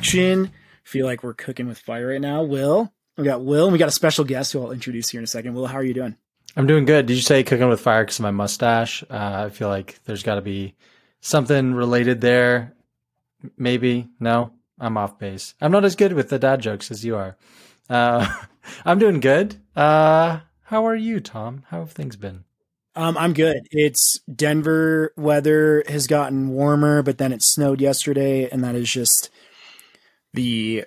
action. Feel like we're cooking with fire right now. Will, we got Will, and we got a special guest who I'll introduce here in a second. Will, how are you doing? I'm doing good. Did you say cooking with fire because of my mustache? Uh, I feel like there's got to be something related there. Maybe. No, I'm off base. I'm not as good with the dad jokes as you are. Uh, I'm doing good. Uh, how are you, Tom? How have things been? Um, I'm good. It's Denver weather has gotten warmer, but then it snowed yesterday, and that is just the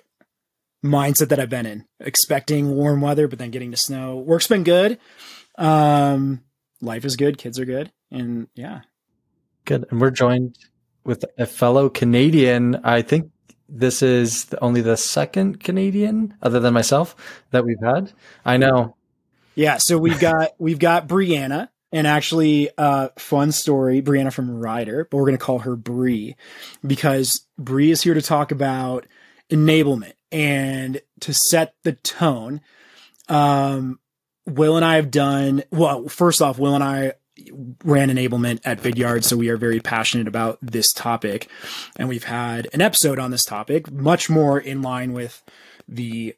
mindset that I've been in. Expecting warm weather, but then getting to snow. Work's been good. Um, life is good. Kids are good, and yeah, good. And we're joined with a fellow Canadian. I think this is the, only the second Canadian, other than myself, that we've had. I know. Yeah, so we've got we've got Brianna, and actually, uh, fun story, Brianna from Ryder, but we're going to call her Bree because Bree is here to talk about enablement and to set the tone. Um, Will and I have done, well, first off, Will and I ran enablement at Vidyard, so we are very passionate about this topic. And we've had an episode on this topic, much more in line with the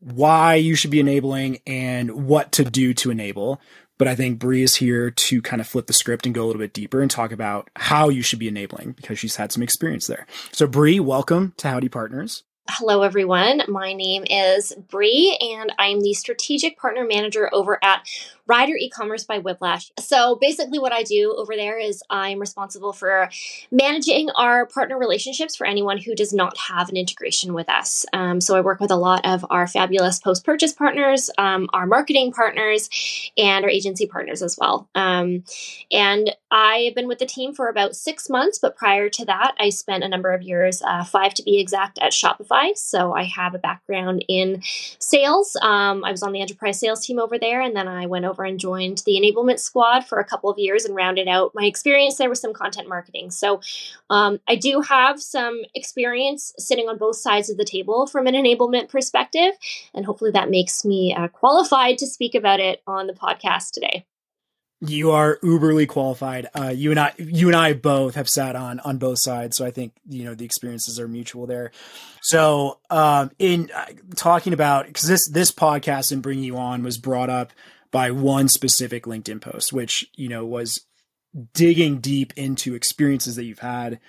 why you should be enabling and what to do to enable. But I think Bree is here to kind of flip the script and go a little bit deeper and talk about how you should be enabling because she's had some experience there. So Bree, welcome to Howdy Partners. Hello, everyone. My name is Bree, and I'm the strategic partner manager over at Ryder e-commerce by Whiplash. So basically what I do over there is I'm responsible for managing our partner relationships for anyone who does not have an integration with us. Um, so I work with a lot of our fabulous post-purchase partners, um, our marketing partners, and our agency partners as well. Um, and I have been with the team for about six months, but prior to that, I spent a number of years, uh, five to be exact, at Shopify. So I have a background in sales. Um, I was on the enterprise sales team over there, and then I went over over and joined the enablement squad for a couple of years and rounded out my experience there with some content marketing. So um, I do have some experience sitting on both sides of the table from an enablement perspective, and hopefully that makes me uh, qualified to speak about it on the podcast today. You are uberly qualified. Uh, you and I, you and I both have sat on on both sides, so I think you know the experiences are mutual there. So, um, in uh, talking about because this this podcast and bringing you on was brought up by one specific LinkedIn post, which, you know, was digging deep into experiences that you've had,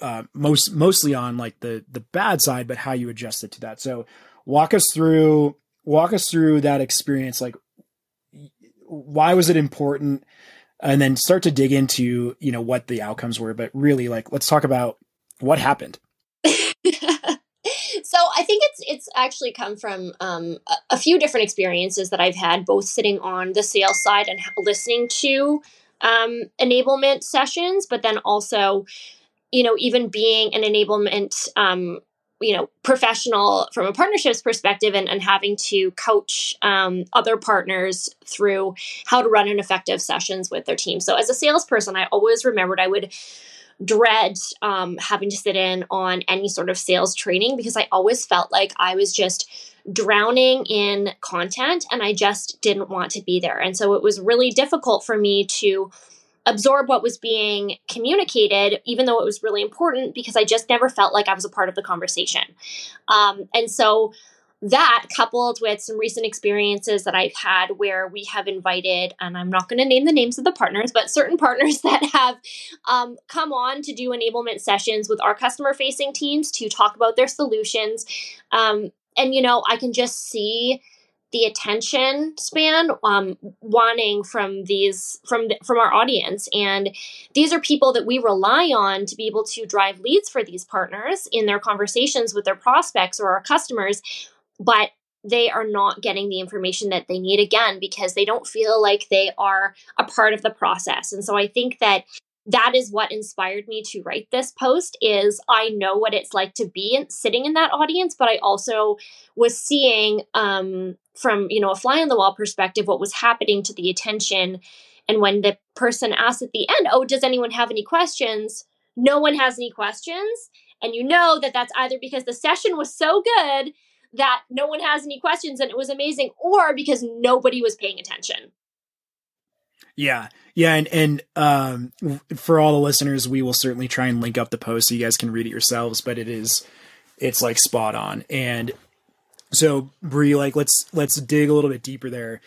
uh, most, mostly on like the, the bad side, but how you adjusted to that. So walk us through, walk us through that experience. Like, why was it important? And then start to dig into, you know, what the outcomes were, but really like, let's talk about what happened. So I think it's it's actually come from um, a, a, few different experiences that I've had, both sitting on the sales side and listening to um, enablement sessions, but then also, you know, even being an enablement. Um, you know professional from a partnerships perspective and, and having to coach um, other partners through how to run an effective sessions with their team so as a salesperson i always remembered i would dread um, having to sit in on any sort of sales training because I always felt like I was just drowning in content and I just didn't want to be there. And so it was really difficult for me to absorb what was being communicated, even though it was really important, because I just never felt like I was a part of the conversation. Um, and so that coupled with some recent experiences that I've had where we have invited, and I'm not going to name the names of the partners, but certain partners that have um, come on to do enablement sessions with our customer facing teams to talk about their solutions. Um, and, you know, I can just see the attention span um, wanting from these from the, from our audience and these are people that we rely on to be able to drive leads for these partners in their conversations with their prospects or our customers but they are not getting the information that they need again because they don't feel like they are a part of the process. And so I think that that is what inspired me to write this post is i know what it's like to be in, sitting in that audience but i also was seeing um, from you know a fly on the wall perspective what was happening to the attention. And when the person asked at the end oh does anyone have any questions? No one has any questions. And you know that that's either because the session was so good that no one has any questions and it was amazing, or because nobody was paying attention. Yeah. Yeah. And, and, um, for all the listeners, we will certainly try and link up the post so you guys can read it yourselves, but it is, it's like spot on. And so Bree, like, let's, let's dig a little bit deeper there.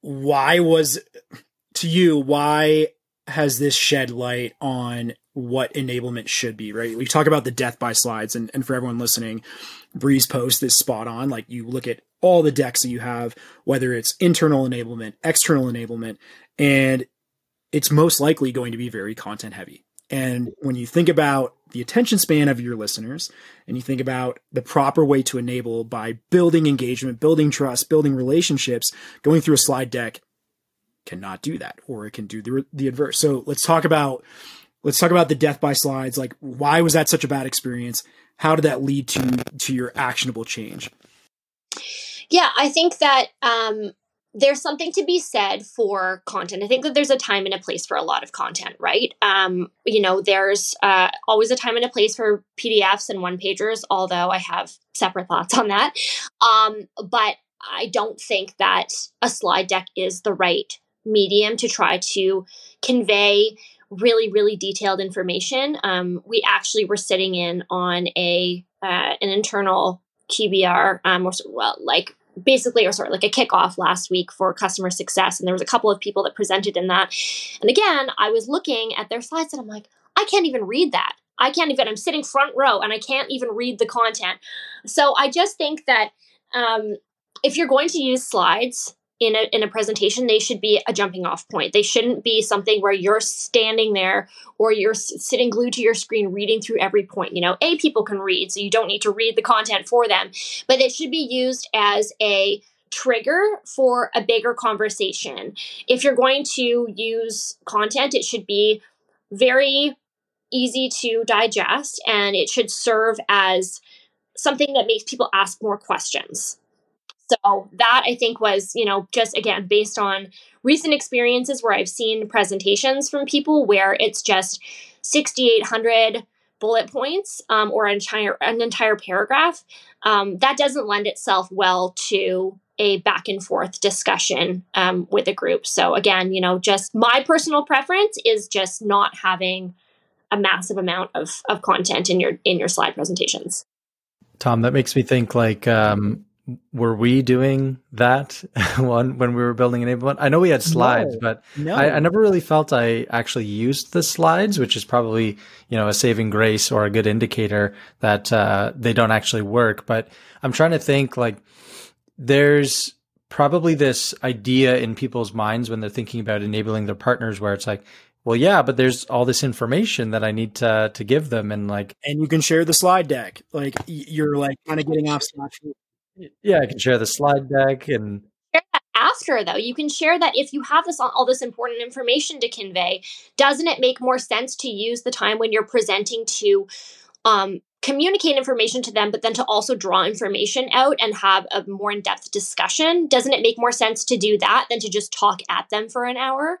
Why was to you, why has this shed light on what enablement should be, right? We talk about the death by slides and, and for everyone listening, Bree's post is spot on. Like you look at all the decks that you have, whether it's internal enablement, external enablement, and it's most likely going to be very content heavy. And when you think about the attention span of your listeners and you think about the proper way to enable by building engagement, building trust, building relationships, going through a slide deck cannot do that or it can do the, the adverse. So let's talk about let's talk about the death by slides. Like why was that such a bad experience? How did that lead to to your actionable change? Yeah, I think that um, there's something to be said for content. I think that there's a time and a place for a lot of content, right? Um, you know, there's uh, always a time and a place for PDFs and one pagers, although I have separate thoughts on that. Um, but I don't think that a slide deck is the right medium to try to convey really, really detailed information. Um, we actually were sitting in on a uh, an internal QBR, um, or well, like basically or sort of like a kickoff last week for customer success and there was a couple of people that presented in that. And again i was looking at their slides and i'm like i can't even read that. I can't even i'm sitting front row and i can't even read the content. So i just think that um, if you're going to use slides in a, in a presentation, they should be a jumping off point. They shouldn't be something where you're standing there or you're sitting glued to your screen reading through every point. You know, A, people can read, so you don't need to read the content for them, but it should be used as a trigger for a bigger conversation. If you're going to use content, it should be very easy to digest and it should serve as something that makes people ask more questions. So that I think was, you know, just again based on recent experiences where I've seen presentations from people where it's just 6,800 bullet points um, or an entire an entire paragraph. Um, that doesn't lend itself well to a back and forth discussion um, with a group. So again, you know, just my personal preference is just not having a massive amount of, of content in your in your slide presentations. Tom, that makes me think like um, were we doing that one when we were building enablement? I know we had slides, no, but no. I, I, never really felt I actually used the slides, which is probably you know a saving grace or a good indicator that uh, they don't actually work. But I'm trying to think like there's probably this idea in people's minds when they're thinking about enabling their partners where it's like well yeah but there's all this information that i need to to give them and like and you can share the slide deck like you're like kind of getting off yeah, I can share the slide deck and after though. You can share that if you have this all this important information to convey doesn't it make more sense to use the time when you're presenting to um, communicate information to them but then to also draw information out and have a more in-depth discussion? Doesn't it make more sense to do that than to just talk at them for an hour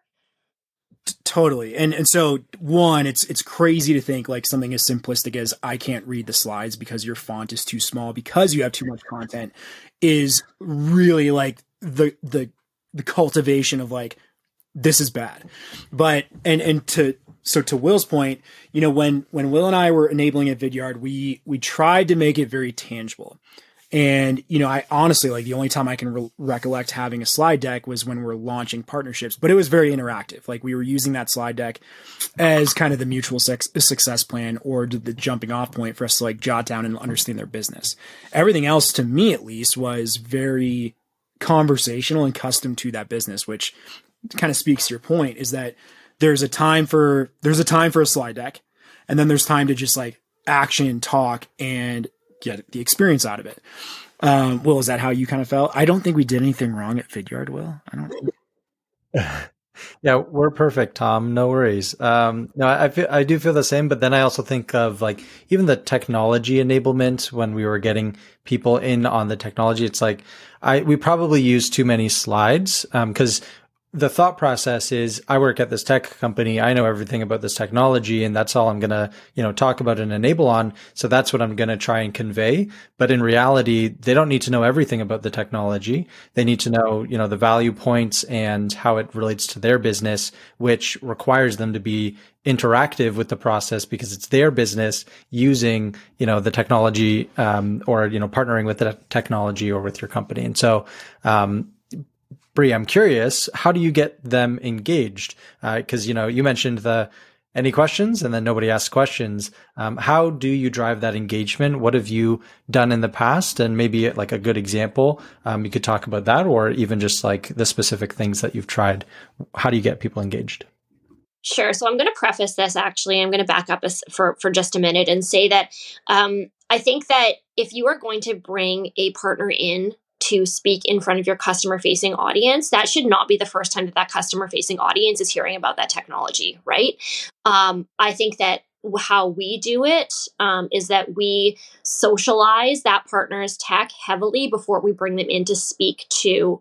totally. And and so one it's it's crazy to think like something as simplistic as i can't read the slides because your font is too small because you have too much content is really like the the the cultivation of like this is bad. But and and to so to will's point you know when when will and i were enabling at vidyard we we tried to make it very tangible and, you know, I honestly like the only time I can re- recollect having a slide deck was when we are launching partnerships, but it was very interactive. Like we were using that slide deck as kind of the mutual sex- success plan or the jumping off point for us to like jot down and understand their business. Everything else to me, at least, was very conversational and custom to that business, which kind of speaks to your point is that there's a time for, there's a time for a slide deck and then there's time to just like action talk and get the experience out of it. Um, Will, is that how you kind of felt? I don't think we did anything wrong at Vidyard, Will. I don't. Think- yeah, we're perfect, Tom. No worries. Um, no, I feel, I do feel the same, but then I also think of like even the technology enablement when we were getting people in on the technology. It's like I we probably used too many slides because um, the thought process is I work at this tech company. I know everything about this technology and that's all I'm going to, you know, talk about and enable on. So that's what I'm going to try and convey. But in reality, they don't need to know everything about the technology. They need to know, you know, the value points and how it relates to their business, which requires them to be interactive with the process because it's their business using, you know, the technology, um, or, you know, partnering with the technology or with your company. And so, um, Bree, I'm curious, how do you get them engaged? Because uh, you know, you mentioned the any questions, and then nobody asks questions. Um, how do you drive that engagement? What have you done in the past, and maybe like a good example? Um, you could talk about that, or even just like the specific things that you've tried. How do you get people engaged? Sure. So I'm going to preface this actually. I'm going to back up for for just a minute and say that um, I think that if you are going to bring a partner in to speak in front of your customer facing audience, that should not be the first time that that customer facing audience is hearing about that technology, right? Um, I think that how we do it um, is that we socialize that partner's tech heavily before we bring them in to speak to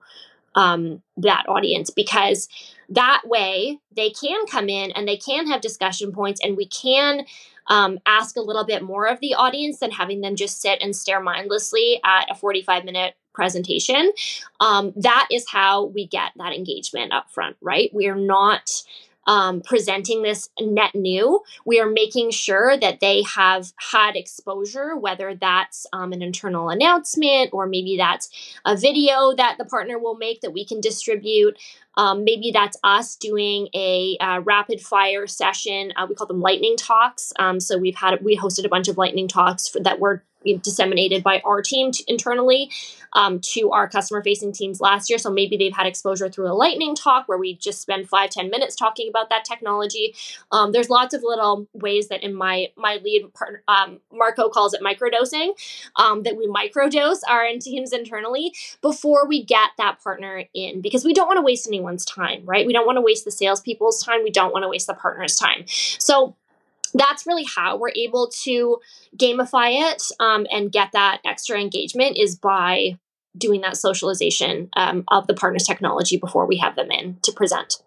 um, that audience because that way they can come in and they can have discussion points and we can um, ask a little bit more of the audience than having them just sit and stare mindlessly at a 45 minute presentation. Um, that is how we get that engagement up front, right? We are not um, presenting this net new. We are making sure that they have had exposure, whether that's um, an internal announcement or maybe that's a video that the partner will make that we can distribute. Um, maybe that's us doing a uh, rapid fire session. Uh, we call them lightning talks. Um, so we've had we hosted a bunch of lightning talks for, that were disseminated by our team internally um, to our customer facing teams last year. So maybe they've had exposure through a lightning talk where we just spend five ten minutes talking about that technology. Um, there's lots of little ways that in my my lead partner, um, Marco calls it microdosing, um, that we microdose our teams internally before we get that partner in because we don't want to waste anyone's time, right? We don't want to waste the salespeople's time. We don't want to waste the partner's time. So that's really how we're able to gamify it um, and get that extra engagement is by doing that socialization um, of the partner's technology before we have them in to present.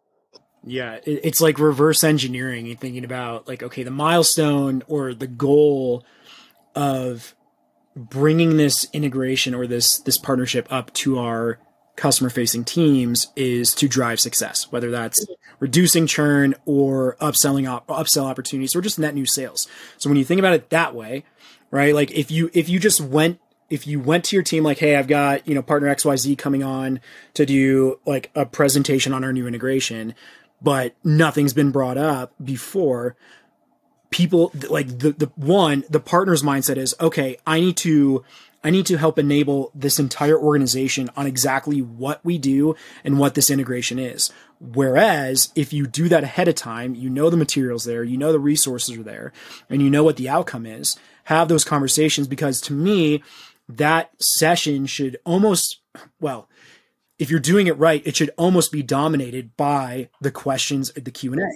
Yeah, it's like reverse engineering and thinking about like, okay, the milestone or the goal of bringing this integration or this this partnership up to our customer facing teams is to drive success, whether that's reducing churn or upselling op- upsell opportunities or just net new sales. So when you think about it that way, right? Like if you if you just went if you went to your team like, hey, I've got, you know, partner XYZ coming on to do like a presentation on our new integration, but nothing's been brought up before, people like the the one, the partner's mindset is, okay, I need to I need to help enable this entire organization on exactly what we do and what this integration is. Whereas if you do that ahead of time, you know the materials there, you know the resources are there, and you know what the outcome is. Have those conversations because to me, that session should almost, well, if you're doing it right, it should almost be dominated by the questions, at the Q and A.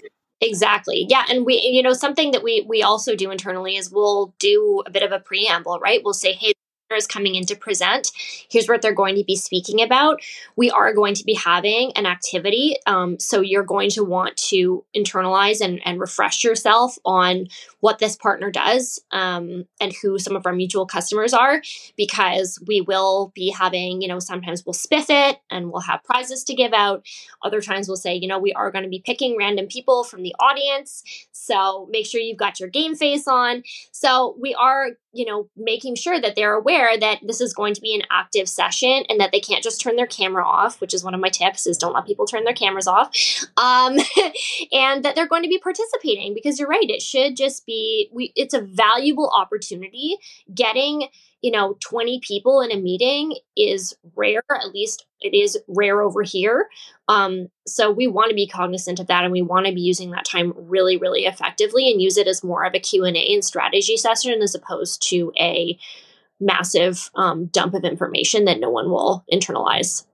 Exactly. Yeah, and we you know something that we we also do internally is we'll do a bit of a preamble, right? We'll say, "Hey, is coming in to present. Here's what they're going to be speaking about. We are going to be having an activity. Um, so you're going to want to internalize and, and refresh yourself on what this partner does um, and who some of our mutual customers are, because we will be having, you know, sometimes we'll spiff it and we'll have prizes to give out. Other times we'll say, you know, we are going to be picking random people from the audience. So make sure you've got your game face on. So we are you know, making sure that they're aware that this is going to be an active session and that they can't just turn their camera off, which is one of my tips is don't let people turn their cameras off. Um, and that they're going to be participating because you're right, it should just be we it's a valuable opportunity getting you know 20 people in a meeting is rare at least it is rare over here um, so we want to be cognizant of that and we want to be using that time really really effectively and use it as more of a q&a and strategy session as opposed to a massive um, dump of information that no one will internalize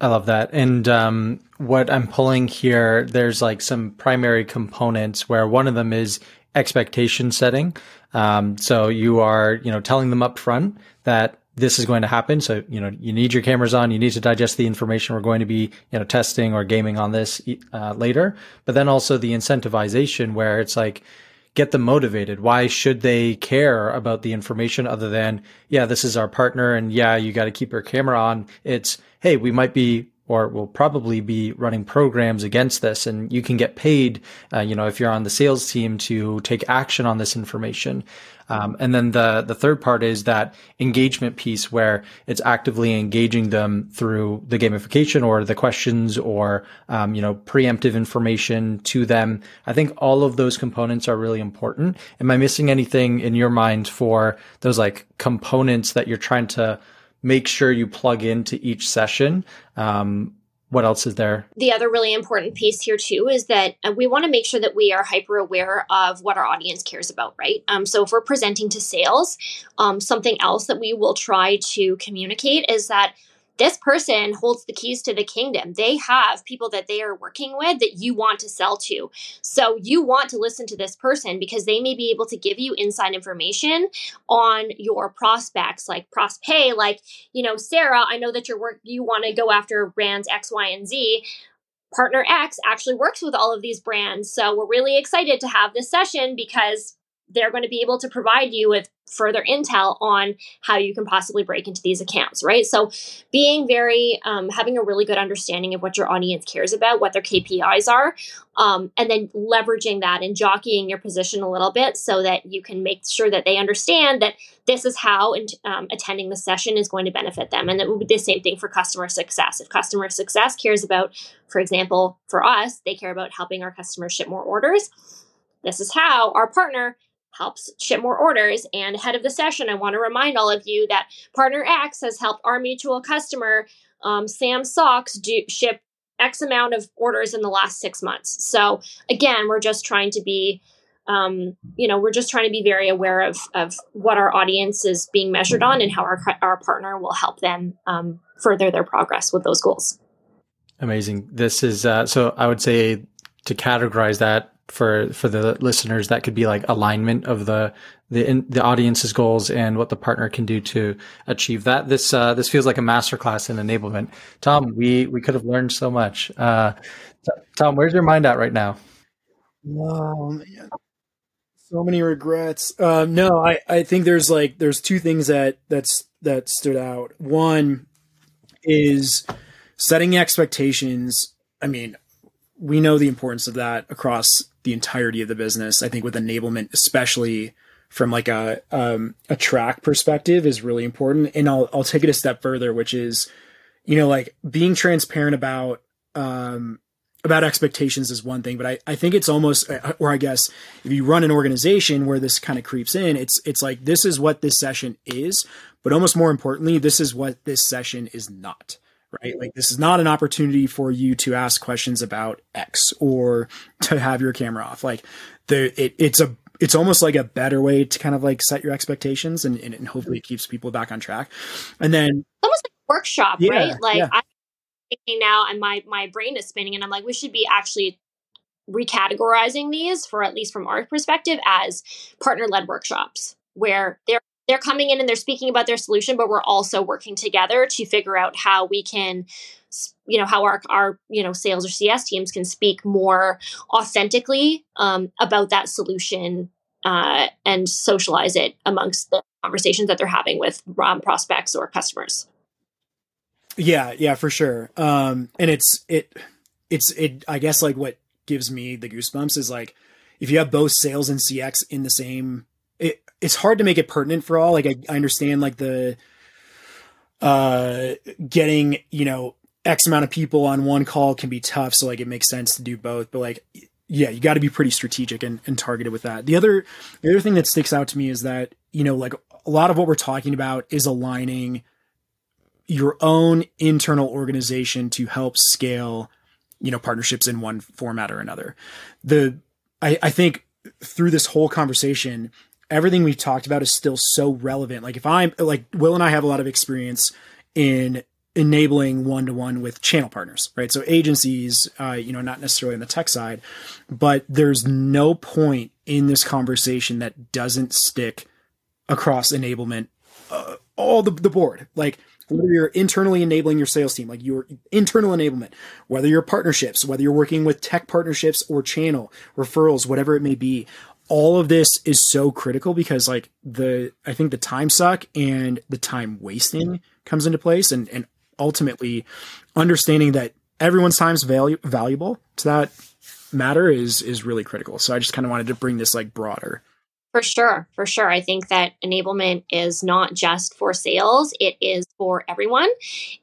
I love that. And um, what I'm pulling here, there's like some primary components where one of them is expectation setting. Um, so you are, you know, telling them up front that this is going to happen. So, you know, you need your cameras on, you need to digest the information. We're going to be, you know, testing or gaming on this uh, later. But then also the incentivization where it's like, get them motivated. Why should they care about the information other than, yeah, this is our partner and yeah, you got to keep your camera on. It's, hey, we might be or will probably be running programs against this and you can get paid uh, you know if you're on the sales team to take action on this information um, and then the the third part is that engagement piece where it's actively engaging them through the gamification or the questions or um, you know preemptive information to them. I think all of those components are really important. Am I missing anything in your mind for those like components that you're trying to make sure you plug into each session? Um, what else is there? The other really important piece here too is that uh, we want to make sure that we are hyper aware of what our audience cares about, right? Um, so if we're presenting to sales, um, something else that we will try to communicate is that this person holds the keys to the kingdom. They have people that they are working with that you want to sell to. So you want to listen to this person because they may be able to give you inside information on your prospects, like prospay, like, you know, Sarah, I know that your work you want to go after brands X, Y, and Z partner X actually works with all of these brands. So we're really excited to have this session because they're going to be able to provide you with further intel on how you can possibly break into these accounts, right? So, being very, um, having a really good understanding of what your audience cares about, what their KPIs are, um, and then leveraging that and jockeying your position a little bit so that you can make sure that they understand that this is how um, attending the session is going to benefit them. And it will be the same thing for customer success. If customer success cares about, for example, for us, they care about helping our customers ship more orders. This is how our partner helps ship more orders. And ahead of the session, I want to remind all of you that Partner X has helped our mutual customer, um, Sam Socks, do, ship X amount of orders in the last six months. So again, we're just trying to be, um, you know, we're just trying to be very aware of, of what our audience is being measured on and how our, our partner will help them um, further their progress with those goals. Amazing. This is, uh, so I would say to categorize that for for the listeners that could be like alignment of the the in, the audience's goals and what the partner can do to achieve that. This uh, this feels like a masterclass in enablement. Tom we we could have learned so much. Uh, tom where's your mind at right now? Oh man so many regrets. Um, no i i think there's like there's two things that that's that stood out. One is setting expectations. I mean we know the importance of that across the entirety of the business. I think with enablement, especially from like a um, a track perspective, is really important. And I'll I'll take it a step further, which is, you know, like being transparent about um, about expectations is one thing, but I, I think it's almost, uh, or I guess if you run an organization where this kind of creeps in, it's it's like this is what this session is, but almost more importantly, this is what this session is not right? Like this is not an opportunity for you to ask questions about X or to have your camera off. Like the it, it's a it's almost like a better way to kind of like set your expectations and, and, and hopefully it keeps people back on track. And then almost like a workshop, yeah, right? Like yeah. I'm thinking now and my my brain is spinning and I'm like, we should be actually recategorizing these for at least from our perspective as partner led workshops where they're they're coming in and they're speaking about their solution but we're also working together to figure out how we can you know how our our you know sales or cs teams can speak more authentically um, about that solution uh, and socialize it amongst the conversations that they're having with um, prospects or customers. Yeah yeah for sure. Um, and it's it it's it i guess like what gives me the goosebumps is like if you have both sales and cx in the same it's hard to make it pertinent for all. Like I, I understand like the uh getting, you know, X amount of people on one call can be tough. So like it makes sense to do both. But like yeah, you got to be pretty strategic and, and targeted with that. The other the other thing that sticks out to me is that, you know, like a lot of what we're talking about is aligning your own internal organization to help scale, you know, partnerships in one format or another. The I, I think through this whole conversation, everything we've talked about is still so relevant. Like if I'm like Will and I have a lot of experience in enabling one to one with channel partners, right? So agencies, uh, you know, not necessarily on the tech side, but there's no point in this conversation that doesn't stick across enablement uh, all the, the board. Like whether you're internally enabling your sales team, like your internal enablement, whether you're partnerships, whether you're working with tech partnerships or channel referrals, whatever it may be, all of this is so critical because like the I think the time suck and the time wasting comes into place and and ultimately understanding that everyone's time is value, valuable to that matter is is really critical. So I just kind of wanted to bring this like broader. For sure, for sure. I think that enablement is not just for sales, it is for everyone.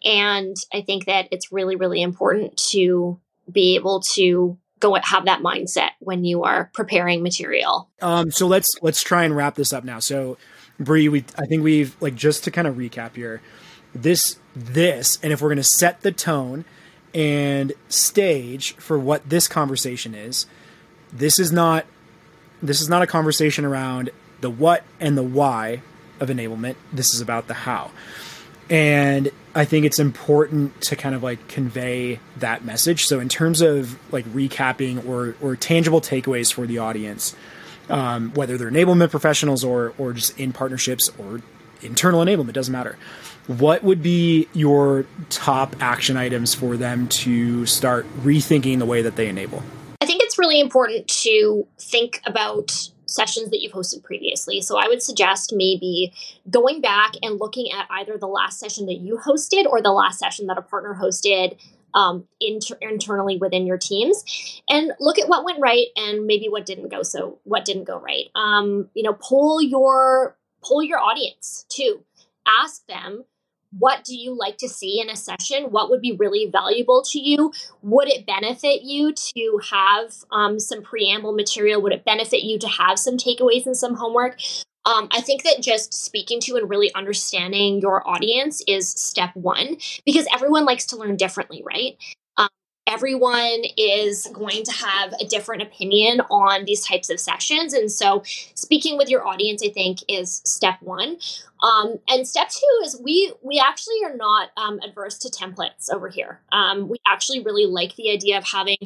And I think that it's really, really important to be able to go have that mindset when you are preparing material. Um, so let's let's try and wrap this up now. So Bree, we I think we've like just to kind of recap here, this this, and if we're gonna set the tone and stage for what this conversation is, this is not this is not a conversation around the what and the why of enablement. This is about the how. And I think it's important to kind of like convey that message. So in terms of like recapping or or tangible takeaways for the audience, um, whether they're enablement professionals or or just in partnerships or internal enablement, doesn't matter. What would be your top action items for them to start rethinking the way that they enable? I think it's really important to think about sessions that you've hosted previously. So I would suggest maybe going back and looking at either the last session that you hosted or the last session that a partner hosted um, inter- internally within your teams and look at what went right and maybe what didn't go so what didn't go right um, you know pull your pull your audience too ask them what do you like to see in a session? What would be really valuable to you? Would it benefit you to have um, some preamble material? Would it benefit you to have some takeaways and some homework? Um, I think that just speaking to and really understanding your audience is step one because everyone likes to learn differently, right? Everyone is going to have a different opinion on these types of sessions and so speaking with your audience i think is step one. Um, and step two is we we actually are not um, adverse to templates over here. Um, we actually really like the idea of having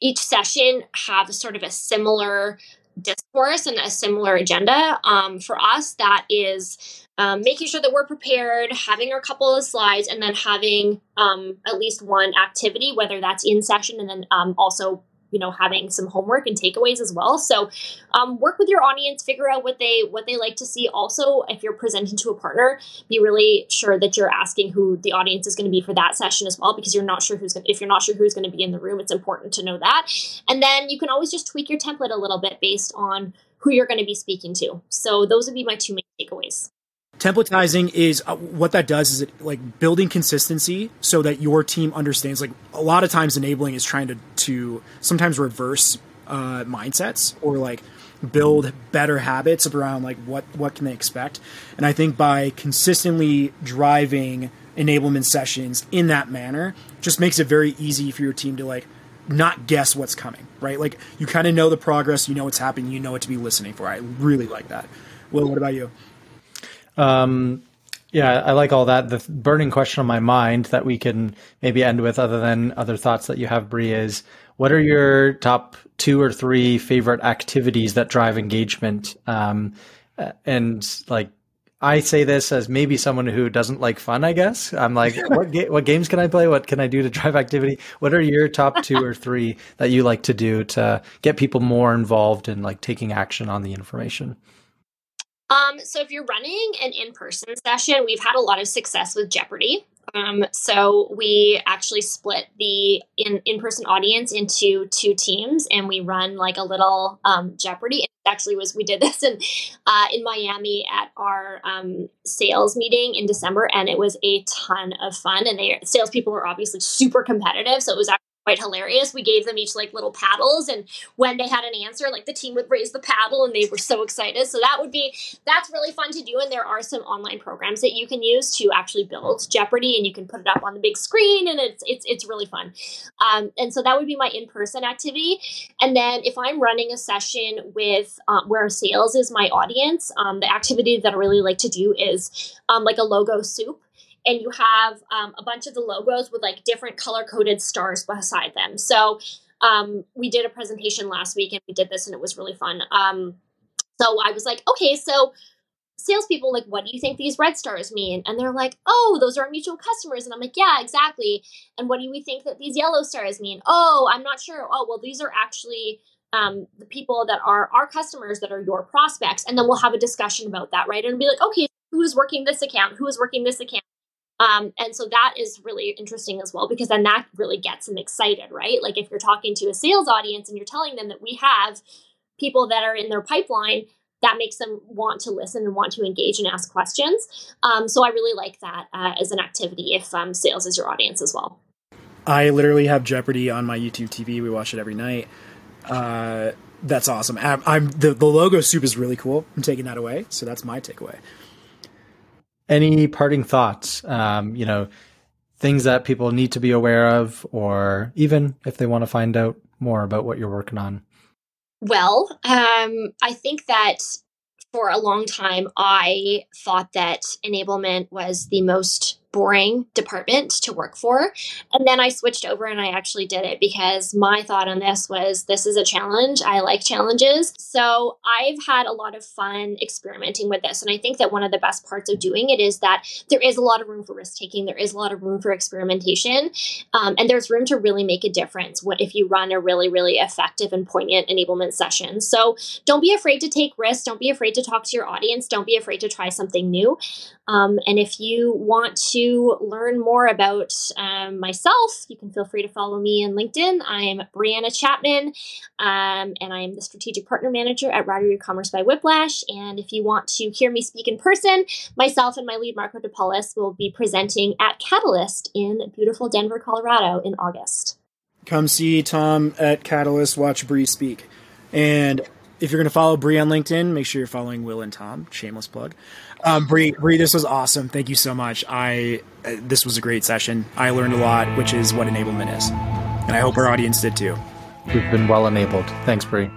each session have sort of a similar discourse and a similar agenda. Um, for us, that is um, making sure that we're prepared, having our couple of slides, and then having um, at least one activity, whether that's in session and then um, also you know having some homework and takeaways as well. So um, work with your audience figure out what they what they like to see. Also if you're presenting to a partner be really sure that you're asking who the audience is going to be for that session as well because you're not sure who's going if you're not sure who's going to be in the room it's important to know that. And then you can always just tweak your template a little bit based on who you're going to be speaking to. So those would be my two main takeaways templatizing is uh, what that does is it like building consistency so that your team understands like a lot of times enabling is trying to to sometimes reverse uh, mindsets or like build better habits around like what what can they expect. And i think by consistently driving enablement sessions in that manner just makes it very easy for your team to like not guess what's coming right? Like you kind of know the progress you know what's happening you know what to be listening for. I really like that. Well what about you um, yeah, I like all that. The burning question on my mind that we can maybe end with, other than other thoughts that you have, Bree, is what are your top two or three favorite activities that drive engagement? Um, and like, I say this as maybe someone who doesn't like fun. I guess I'm like, what ga- what games can I play? What can I do to drive activity? What are your top two or three that you like to do to get people more involved in like taking action on the information? Um, so if you're running an in-person session, we've had a lot of success with Jeopardy. Um, so we actually split the in in-person audience into two teams, and we run like a little um, Jeopardy. It actually, was we did this in uh, in Miami at our um, sales meeting in December, and it was a ton of fun. And they salespeople were obviously super competitive, so it was quite hilarious. We gave them each like little paddles, and when they had an answer, like the team would raise the paddle, and they were so excited. So that would be that's really fun to do. And there are some online programs that you can use to actually build Jeopardy, and you can put it up on the big screen, and it's it's it's really fun. Um, and so that would be my in person activity. And then if I'm running a session with um, where sales is my audience, um, the activity that I really like to do is um, like a logo soup and you have um, a bunch of the logos with like different color coded stars beside them. So um, we did a presentation last week and we did this and it was really fun. Um, so I was like, okay, so salespeople, like, what do you think these red stars mean? And they're like, oh, those are our mutual customers. And I'm like, yeah, exactly. And what do we think that these yellow stars mean? Oh, I'm not sure. Oh, well, these are actually um, the people that are our customers that are your prospects. And then we'll have a discussion about that, right? And be like, okay, who is working this account? Who is working this account? Um, and so that is really interesting as well because then that really gets them excited, right? Like if you're talking to a sales audience and you're telling them that we have people that are in their pipeline, that makes them want to listen and want to engage and ask questions. Um, so I really like that uh, as an activity if um, sales is your audience as well. I literally have Jeopardy on my YouTube TV. We watch it every night. Uh, that's awesome. I'm, I'm the, the logo soup is really cool. I'm taking that away. So that's my takeaway. Any parting thoughts? Um, you know, things that people need to be aware of, or even if they want to find out more about what you're working on. Well, um, I think that for a long time, I thought that enablement was the most boring department to work for. And then I switched over and I actually did it because my thought on this was this is a challenge. I like challenges. So I've had a lot of fun experimenting with this. And I think that one of the best parts of doing it is that there is a lot of room for risk taking, there is a lot of room for experimentation, um, and there's room to really make a difference what if you run a really, really effective and poignant enablement session. So don't be afraid to take risks. Don't be afraid to talk to your audience. Don't be afraid to try something new. Um, and if you want to learn more about um, myself, you can feel free to follow me on LinkedIn. I'm Brianna Chapman, um, and I'm the strategic partner manager at Ryder Commerce by Whiplash. And if you want to hear me speak in person, myself and my lead Marco DePaulis will be presenting at Catalyst in beautiful Denver, Colorado in August. Come see Tom at Catalyst, watch Bree speak. And if you're going to follow Bree on LinkedIn, make sure you're following Will and Tom. Shameless plug. Um, Bree, Bree, this was awesome. Thank you so much. I uh, this was a great session. I learned a lot, which is what enablement is, and I hope our audience did too. We've been well enabled. Thanks, Bree.